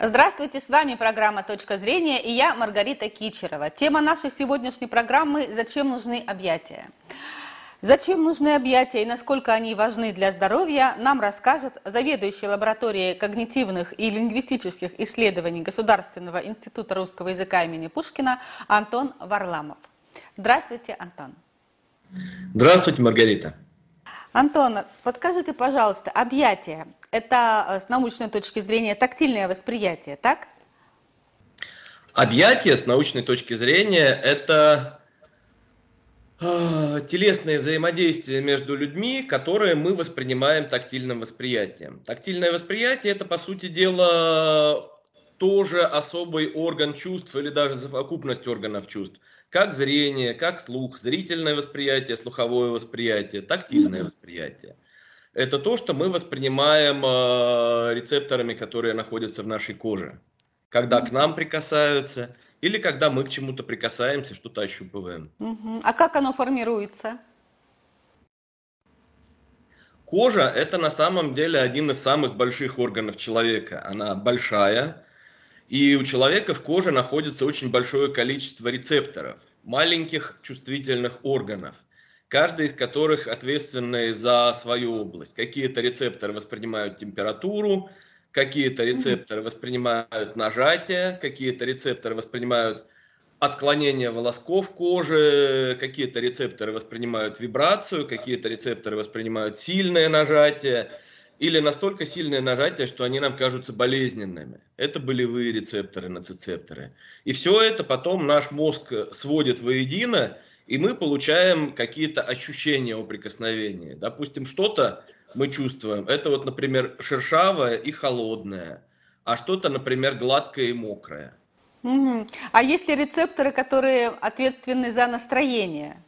Здравствуйте, с вами программа «Точка зрения» и я Маргарита Кичерова. Тема нашей сегодняшней программы «Зачем нужны объятия?». Зачем нужны объятия и насколько они важны для здоровья, нам расскажет заведующий лабораторией когнитивных и лингвистических исследований Государственного института русского языка имени Пушкина Антон Варламов. Здравствуйте, Антон. Здравствуйте, Маргарита. Антон, подскажите, пожалуйста, объятия – это э, с научной точки зрения тактильное восприятие, так? Объятие с научной точки зрения – это э, телесное взаимодействие между людьми, которое мы воспринимаем тактильным восприятием. Тактильное восприятие – это, по сути дела, тоже особый орган чувств или даже совокупность органов чувств – как зрение, как слух, зрительное восприятие, слуховое восприятие, тактильное mm-hmm. восприятие. Это то, что мы воспринимаем э, рецепторами, которые находятся в нашей коже. Когда mm-hmm. к нам прикасаются или когда мы к чему-то прикасаемся, что-то ощупываем. Mm-hmm. А как оно формируется? Кожа – это на самом деле один из самых больших органов человека. Она большая, и у человека в коже находится очень большое количество рецепторов, маленьких чувствительных органов, каждый из которых ответственный за свою область. Какие-то рецепторы воспринимают температуру, какие-то рецепторы воспринимают нажатие, какие-то рецепторы воспринимают отклонение волосков кожи, какие-то рецепторы воспринимают вибрацию, какие-то рецепторы воспринимают сильное нажатие – или настолько сильное нажатие, что они нам кажутся болезненными. Это болевые рецепторы, нацицепторы. И все это потом наш мозг сводит воедино, и мы получаем какие-то ощущения о прикосновении. Допустим, что-то мы чувствуем, это вот, например, шершавое и холодное, а что-то, например, гладкое и мокрое. Угу. А есть ли рецепторы, которые ответственны за настроение?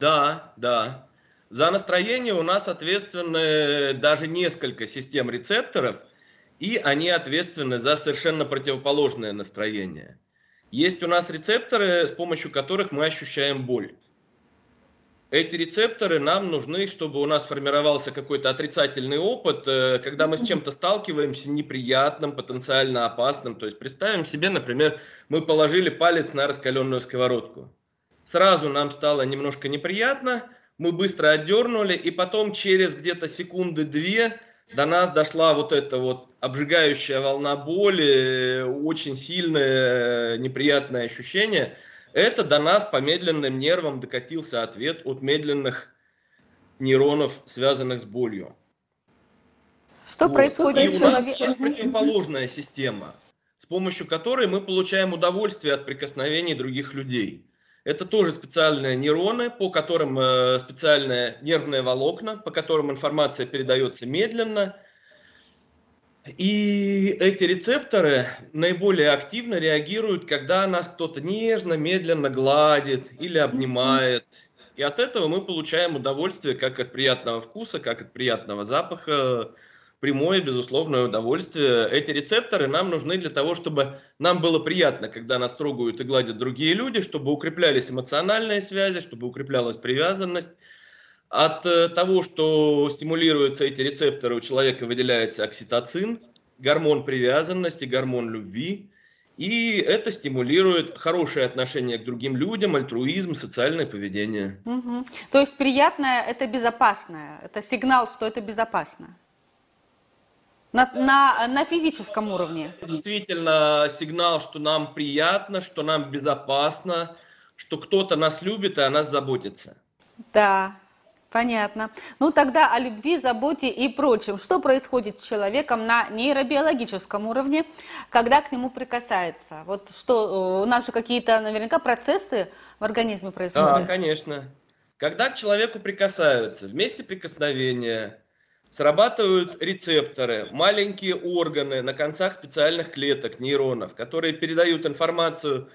Да, да. За настроение у нас ответственны даже несколько систем рецепторов, и они ответственны за совершенно противоположное настроение. Есть у нас рецепторы, с помощью которых мы ощущаем боль. Эти рецепторы нам нужны, чтобы у нас формировался какой-то отрицательный опыт, э, когда мы с чем-то сталкиваемся неприятным, потенциально опасным. То есть представим себе, например, мы положили палец на раскаленную сковородку. Сразу нам стало немножко неприятно, мы быстро отдернули, и потом через где-то секунды две до нас дошла вот эта вот обжигающая волна боли, очень сильное неприятное ощущение. Это до нас по медленным нервам докатился ответ от медленных нейронов, связанных с болью. Что вот. происходит? И у нас сейчас противоположная система, с помощью которой мы получаем удовольствие от прикосновений других людей. Это тоже специальные нейроны, по которым э, специальные нервные волокна, по которым информация передается медленно. И эти рецепторы наиболее активно реагируют, когда нас кто-то нежно, медленно гладит или обнимает. И от этого мы получаем удовольствие как от приятного вкуса, как от приятного запаха, прямое, безусловное удовольствие. Эти рецепторы нам нужны для того, чтобы нам было приятно, когда нас трогают и гладят другие люди, чтобы укреплялись эмоциональные связи, чтобы укреплялась привязанность. От э, того, что стимулируются эти рецепторы, у человека выделяется окситоцин, гормон привязанности, гормон любви. И это стимулирует хорошее отношение к другим людям, альтруизм, социальное поведение. Угу. То есть приятное – это безопасное, это сигнал, что это безопасно. На, на, на физическом уровне. Действительно, сигнал, что нам приятно, что нам безопасно, что кто-то нас любит и о нас заботится. Да, понятно. Ну тогда о любви, заботе и прочем. Что происходит с человеком на нейробиологическом уровне, когда к нему прикасается? Вот что, э, у нас же какие-то наверняка процессы в организме происходят. Да, конечно. Когда к человеку прикасаются, вместе прикосновения, срабатывают рецепторы, маленькие органы на концах специальных клеток, нейронов, которые передают информацию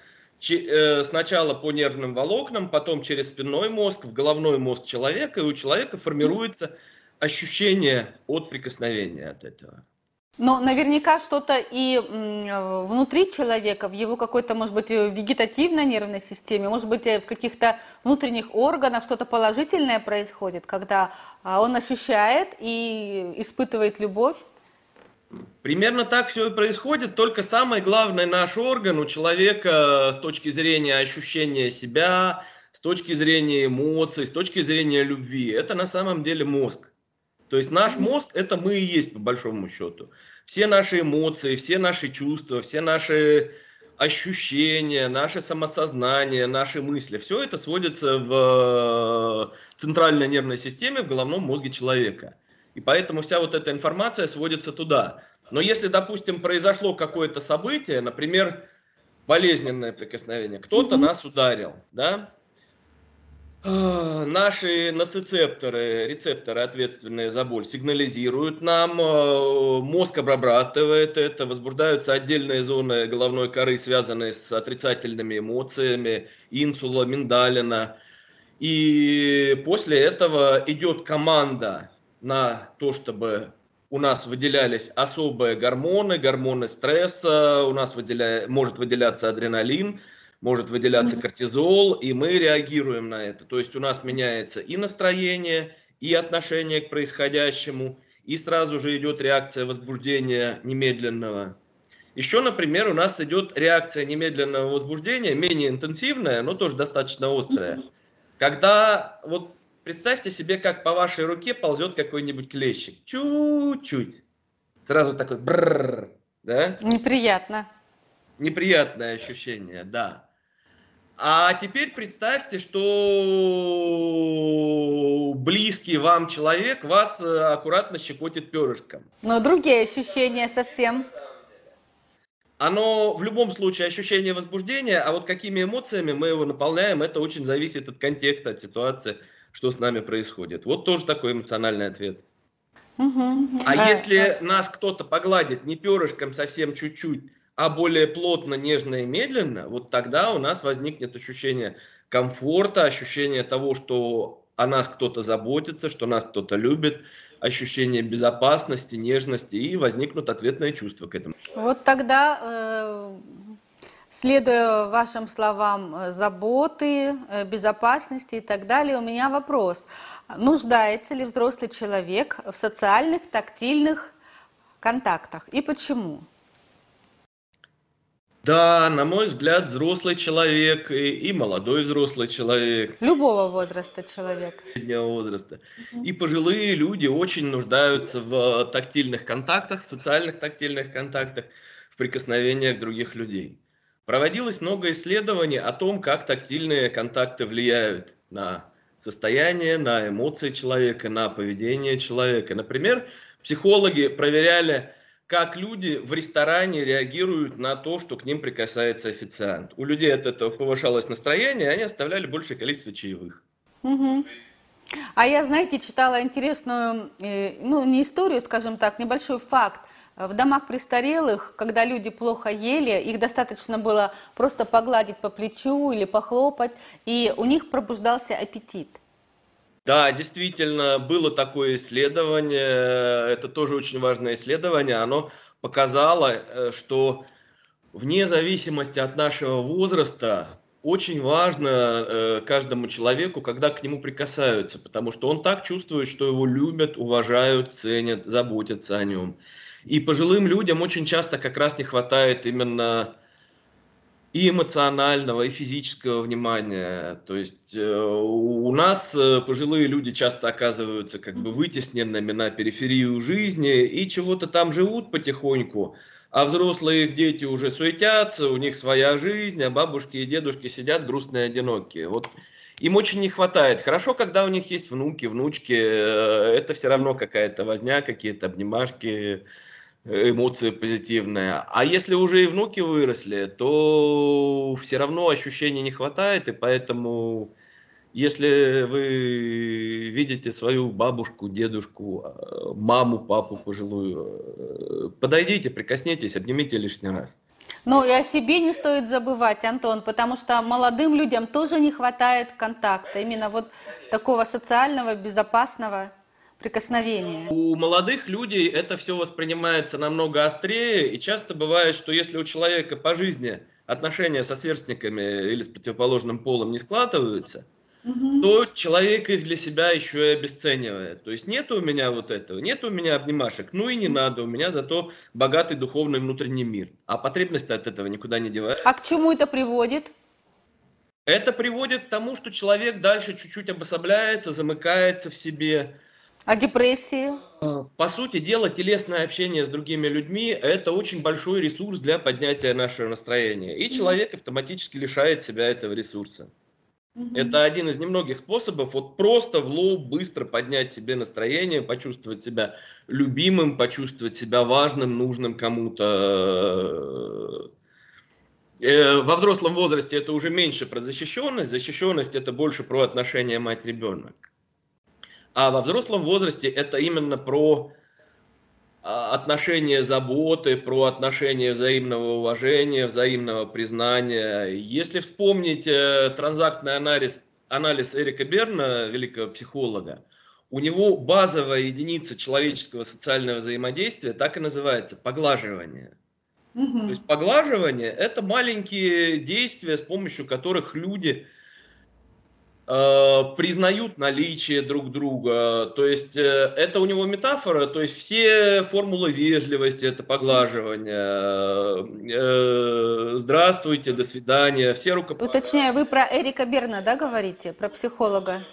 э, сначала по нервным волокнам, потом через спинной мозг, в головной мозг человека, и у человека формируется ощущение от прикосновения от этого. Но наверняка что-то и внутри человека, в его какой-то, может быть, э, вегетативной нервной системе, может быть, э, в каких-то внутренних органах что-то положительное происходит, когда а, он ощущает и испытывает любовь. Примерно так все и происходит, только самый главный наш орган у человека с точки зрения ощущения себя, с точки зрения эмоций, с точки зрения любви, это на самом деле мозг. То есть наш мозг это мы и есть по большому счету. Все наши эмоции, все наши чувства, все наши ощущения, наше самосознание, наши мысли, все это сводится в центральной нервной системе, в головном мозге человека. И поэтому вся вот эта информация сводится туда. Но если, допустим, произошло какое-то событие, например, болезненное прикосновение, кто-то mm-hmm. нас ударил, да, Наши нацицепторы, рецепторы, ответственные за боль, сигнализируют нам, а, мозг обрабатывает это, возбуждаются отдельные зоны головной коры, связанные с отрицательными эмоциями, инсула, миндалина. И после этого идет команда на то, чтобы у нас выделялись особые гормоны, гормоны стресса, у нас выделя... может выделяться адреналин, может выделяться кортизол, и мы реагируем на это. То есть у нас меняется и настроение, и отношение к происходящему, и сразу же идет реакция возбуждения немедленного. Еще, например, у нас идет реакция немедленного возбуждения, менее интенсивная, но тоже достаточно острая. Когда вот Представьте себе, как по вашей руке ползет какой-нибудь клещик. Чуть-чуть. Сразу такой бррр, да? Неприятно. Неприятное ощущение, да. А теперь представьте, что близкий вам человек вас э, аккуратно щекотит перышком. Но другие ощущения совсем. Оно в любом случае ощущение возбуждения, а вот какими эмоциями мы его наполняем, это очень зависит от контекста, от ситуации что с нами происходит. Вот тоже такой эмоциональный ответ. Угу. А, а если а... нас кто-то погладит не перышком совсем чуть-чуть, а более плотно, нежно и медленно, вот тогда у нас возникнет ощущение комфорта, ощущение того, что о нас кто-то заботится, что нас кто-то любит, ощущение безопасности, нежности, и возникнут ответные чувства к этому. Вот тогда э, Следуя вашим словам э, заботы, э, безопасности и так далее, у меня вопрос. Нуждается ли взрослый человек в социальных, тактильных контактах и почему? Да, на мой взгляд, взрослый человек и, и молодой взрослый человек. Любого возраста человек. Среднего возраста. Угу. И пожилые люди очень нуждаются в тактильных контактах, в социальных тактильных контактах, в прикосновениях других людей. Проводилось много исследований о том, как тактильные контакты влияют на состояние, на эмоции человека, на поведение человека. Например, психологи проверяли, как люди в ресторане реагируют на то, что к ним прикасается официант. У людей от этого повышалось настроение, и они оставляли большее количество чаевых. Угу. А я, знаете, читала интересную, э, ну, не историю, скажем так, небольшой факт в домах престарелых, когда люди плохо ели, их достаточно было просто погладить по плечу или похлопать, и у них пробуждался аппетит. Да, действительно, было такое исследование, это тоже очень важное исследование, оно показало, э, что вне зависимости от нашего возраста очень важно э, каждому человеку, когда к нему прикасаются, потому что он так чувствует, что его любят, уважают, ценят, заботятся о нем. И пожилым людям очень часто как раз не хватает именно и эмоционального, и физического внимания. То есть э, у нас э, пожилые люди часто оказываются как бы вытесненными на периферию жизни и чего-то там живут потихоньку, а взрослые их дети уже суетятся, у них своя жизнь, а бабушки и дедушки сидят грустные, одинокие. Вот им очень не хватает. Хорошо, когда у них есть внуки, внучки, э, это все равно какая-то возня, какие-то обнимашки, эмоции позитивные. А если уже и внуки выросли, то все равно ощущений не хватает, и поэтому если вы видите свою бабушку, дедушку, а, маму, папу пожилую, э, подойдите, прикоснитесь, обнимите лишний раз. Ну и о себе не стоит забывать, Антон, потому что молодым людям тоже не хватает контакта, именно вот такого социального, безопасного прикосновения? У молодых людей это все воспринимается намного острее, и часто бывает, что если у человека по жизни отношения со сверстниками или с противоположным полом не складываются, угу. то человек их для себя еще и обесценивает. То есть нет у меня вот этого, нет у меня обнимашек, ну и не надо, у меня зато богатый духовный внутренний мир. А потребность от этого никуда не девается. А к чему это приводит? Это приводит к тому, что человек дальше чуть-чуть обособляется, замыкается в себе. А депрессии? А, по сути дела, телесное общение с другими людьми – это очень большой ресурс для поднятия нашего настроения. И человек автоматически лишает себя этого ресурса. Это один из немногих способов вот просто в лоб быстро поднять себе настроение, почувствовать себя любимым, почувствовать себя важным, нужным кому-то. Э, во взрослом возрасте это уже меньше про защищенность. Защищенность это больше про отношения мать-ребенок. А во взрослом возрасте это именно про а, отношения заботы, про отношения взаимного уважения, взаимного признания. Если вспомнить э, транзактный анализ, анализ Эрика Берна, великого психолога, у него базовая единица человеческого социального взаимодействия так и называется – поглаживание. Угу. То есть поглаживание – это маленькие действия, с помощью которых люди – признают наличие друг друга. То есть э, это у него метафора, то есть все формулы вежливости, это поглаживание, э, здравствуйте, до свидания, все рукопожатия. Уточняю, вы про Эрика Берна, да, говорите, про психолога?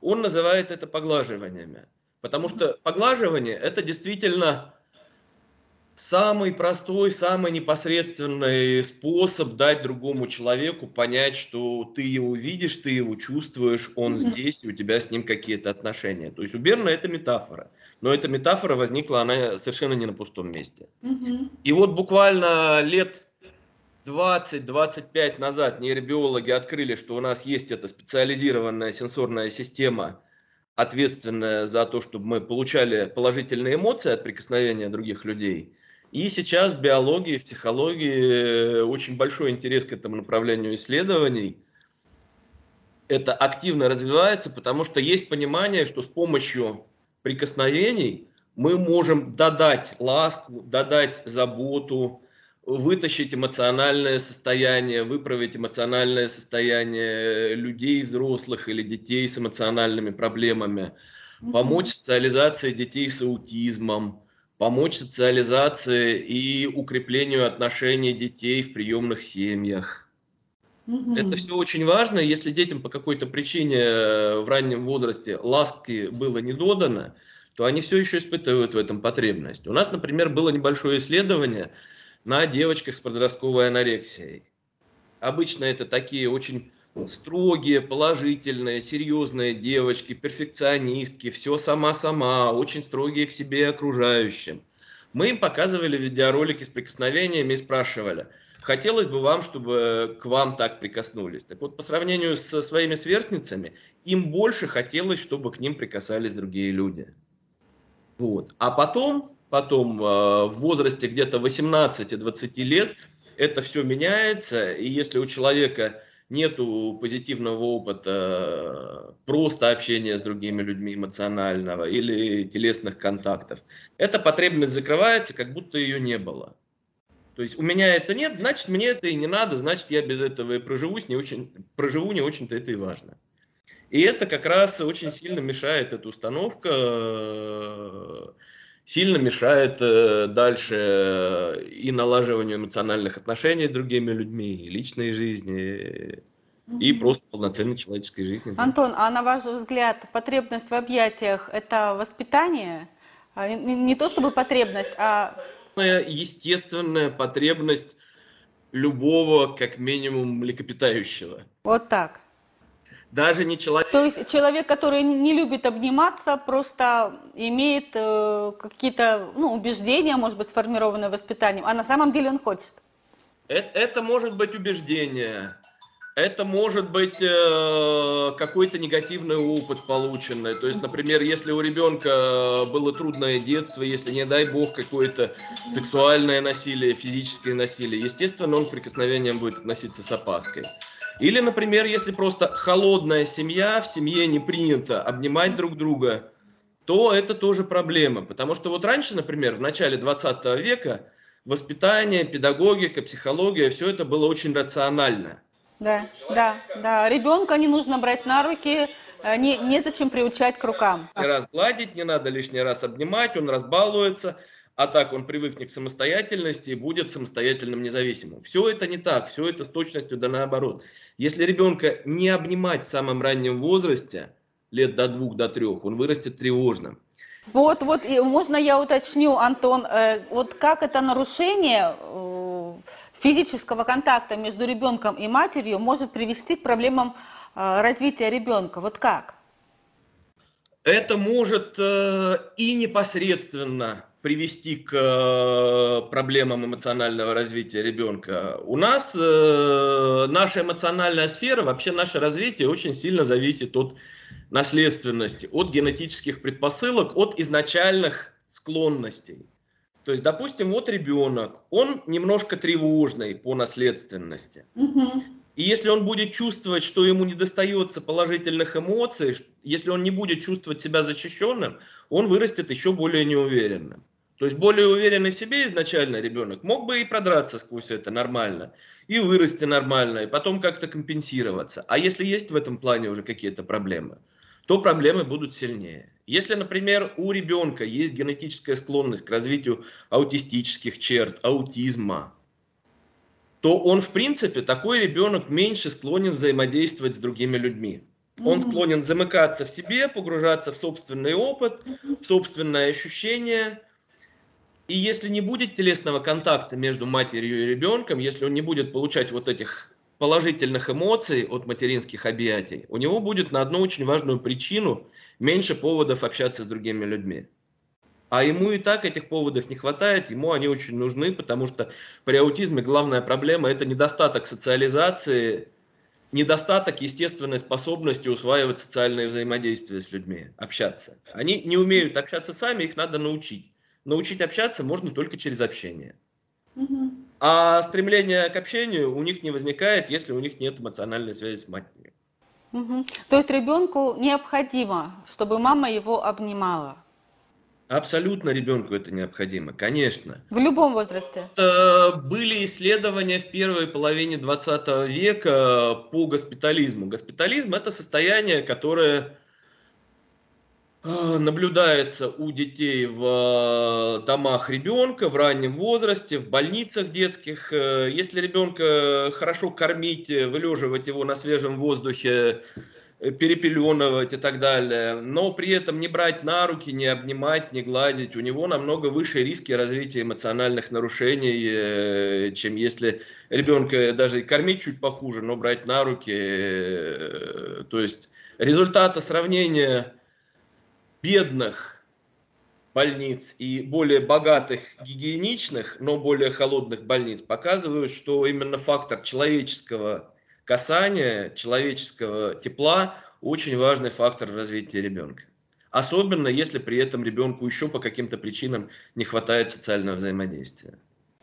Он называет это поглаживаниями, потому что поглаживание это действительно самый простой, самый непосредственный способ дать другому человеку понять, что ты его видишь, ты его чувствуешь, он mm-hmm. здесь, и у тебя с ним какие-то отношения. То есть у Берна это метафора, но эта метафора возникла, она совершенно не на пустом месте. Mm-hmm. И вот буквально лет 20-25 назад нейробиологи открыли, что у нас есть эта специализированная сенсорная система, ответственная за то, чтобы мы получали положительные эмоции от прикосновения других людей – и сейчас в биологии, в психологии э, очень большой интерес к этому направлению исследований. Это активно развивается, потому что есть понимание, что с помощью прикосновений мы можем додать ласку, додать заботу, вытащить эмоциональное состояние, выправить эмоциональное состояние людей, взрослых или детей с эмоциональными проблемами, помочь социализации детей с аутизмом, помочь социализации и укреплению отношений детей в приемных семьях. Угу. Это все очень важно. Если детям по какой-то причине э, в раннем возрасте ласки было не додано, то они все еще испытывают в этом потребность. У нас, например, было небольшое исследование на девочках с подростковой анорексией. Обычно это такие очень строгие, положительные, серьезные девочки, перфекционистки, все сама-сама, очень строгие к себе и окружающим. Мы им показывали видеоролики с прикосновениями и спрашивали, хотелось бы вам, чтобы к вам так прикоснулись. Так вот, по сравнению со своими сверстницами, им больше хотелось, чтобы к ним прикасались другие люди. Вот. А потом, потом э, в возрасте где-то 18-20 лет это все меняется, и если у человека нету позитивного опыта просто общения с другими людьми эмоционального или телесных контактов, эта потребность закрывается, как будто ее не было. То есть у меня это нет, значит мне это и не надо, значит я без этого и проживусь, не очень, проживу, не очень-то это и важно. И это как раз очень сильно мешает, эта установка сильно мешает э, дальше э, и налаживанию эмоциональных отношений с другими людьми, и личной жизни, и просто полноценной человеческой жизни. Антон, а на ваш взгляд, потребность в объятиях – это воспитание? А, не то чтобы потребность, а… Естественная потребность любого, как минимум, млекопитающего. Вот так даже не человек. То есть человек, который не любит обниматься, просто имеет э, какие-то ну, убеждения, может быть, сформированные воспитанием, а на самом деле он хочет. Это, это может быть убеждение, это может быть э, какой-то негативный опыт полученный. То есть, например, если у ребенка было трудное детство, если, не дай бог, какое-то сексуальное насилие, физическое насилие, естественно, он к прикосновениям будет относиться с опаской. Или, например, если просто холодная семья, в семье не принято обнимать друг друга, то это тоже проблема. Потому что вот раньше, например, в начале 20 века воспитание, педагогика, психология, все это было очень рационально. Да, да, да. Ребенка не нужно брать на руки, э, не, незачем приучать к рукам. Лишний раз гладить, не надо лишний раз обнимать, он разбалуется, а так он привыкнет к самостоятельности и будет самостоятельным независимым. Все это не так, все это с точностью да наоборот. Если ребенка не обнимать в самом раннем возрасте, лет до двух, до трех, он вырастет тревожным. Вот, вот, и можно я уточню, Антон, э, вот как это нарушение э, физического контакта между ребенком и матерью может привести к проблемам э, развития ребенка? Вот как? Это может э, и непосредственно привести к э, проблемам эмоционального развития ребенка. У нас э, наша эмоциональная сфера, вообще наше развитие очень сильно зависит от наследственности, от генетических предпосылок, от изначальных склонностей. То есть, допустим, вот ребенок, он немножко тревожный по наследственности. Угу. И если он будет чувствовать, что ему не достается положительных эмоций, если он не будет чувствовать себя защищенным, он вырастет еще более неуверенным. То есть более уверенный в себе изначально ребенок мог бы и продраться сквозь это нормально, и вырасти нормально, и потом как-то компенсироваться. А если есть в этом плане уже какие-то проблемы, то проблемы будут сильнее. Если, например, у ребенка есть генетическая склонность к развитию аутистических черт, аутизма, то он, в принципе, такой ребенок меньше склонен взаимодействовать с другими людьми. Он mm-hmm. склонен замыкаться в себе, погружаться в собственный опыт, в собственное ощущение. И если не будет телесного контакта между матерью и ребенком, если он не будет получать вот этих положительных эмоций от материнских объятий, у него будет на одну очень важную причину меньше поводов общаться с другими людьми. А ему и так этих поводов не хватает, ему они очень нужны, потому что при аутизме главная проблема – это недостаток социализации, недостаток естественной способности усваивать социальные взаимодействия с людьми, общаться. Они не умеют общаться сами, их надо научить. Научить общаться можно только через общение. Угу. А стремление к общению у них не возникает, если у них нет эмоциональной связи с матерью. Угу. То есть ребенку необходимо, чтобы мама его обнимала? Абсолютно ребенку это необходимо, конечно. В любом возрасте? Были исследования в первой половине 20 века по госпитализму. Госпитализм – это состояние, которое наблюдается у детей в э, домах ребенка в раннем возрасте, в больницах детских. Э, если ребенка хорошо кормить, вылеживать его на свежем воздухе, перепеленывать и так далее, но при этом не брать на руки, не обнимать, не гладить, у него намного выше риски развития эмоциональных нарушений, чем если ребенка даже и кормить чуть похуже, но брать на руки. То есть результаты сравнения бедных больниц и более богатых гигиеничных, но более холодных больниц показывают, что именно фактор человеческого касания, человеческого тепла очень важный фактор развития ребенка. Особенно если при этом ребенку еще по каким-то причинам не хватает социального взаимодействия.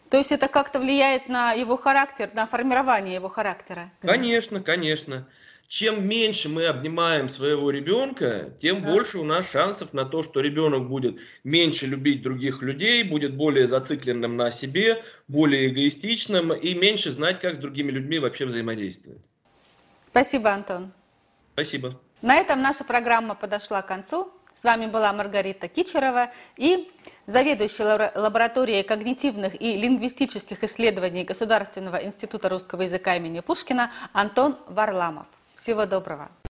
То есть это как-то влияет на его характер, на формирование его характера? Конечно, конечно чем меньше мы обнимаем своего ребенка, тем да. больше у нас шансов на то, что ребенок будет меньше любить других людей, будет более зацикленным на себе, более эгоистичным и меньше знать, как с другими людьми вообще взаимодействовать. Спасибо, Антон. Спасибо. На этом наша программа подошла к концу. С вами была Маргарита Кичерова и заведующий лабораторией когнитивных и лингвистических исследований Государственного института русского языка имени Пушкина Антон Варламов. Всего доброго!